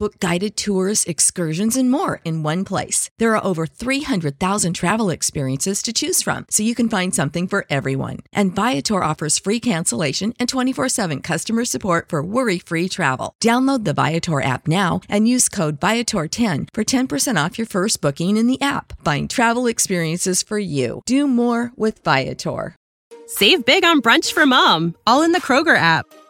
Book guided tours, excursions, and more in one place. There are over 300,000 travel experiences to choose from, so you can find something for everyone. And Viator offers free cancellation and 24 7 customer support for worry free travel. Download the Viator app now and use code Viator10 for 10% off your first booking in the app. Find travel experiences for you. Do more with Viator. Save big on brunch for mom, all in the Kroger app.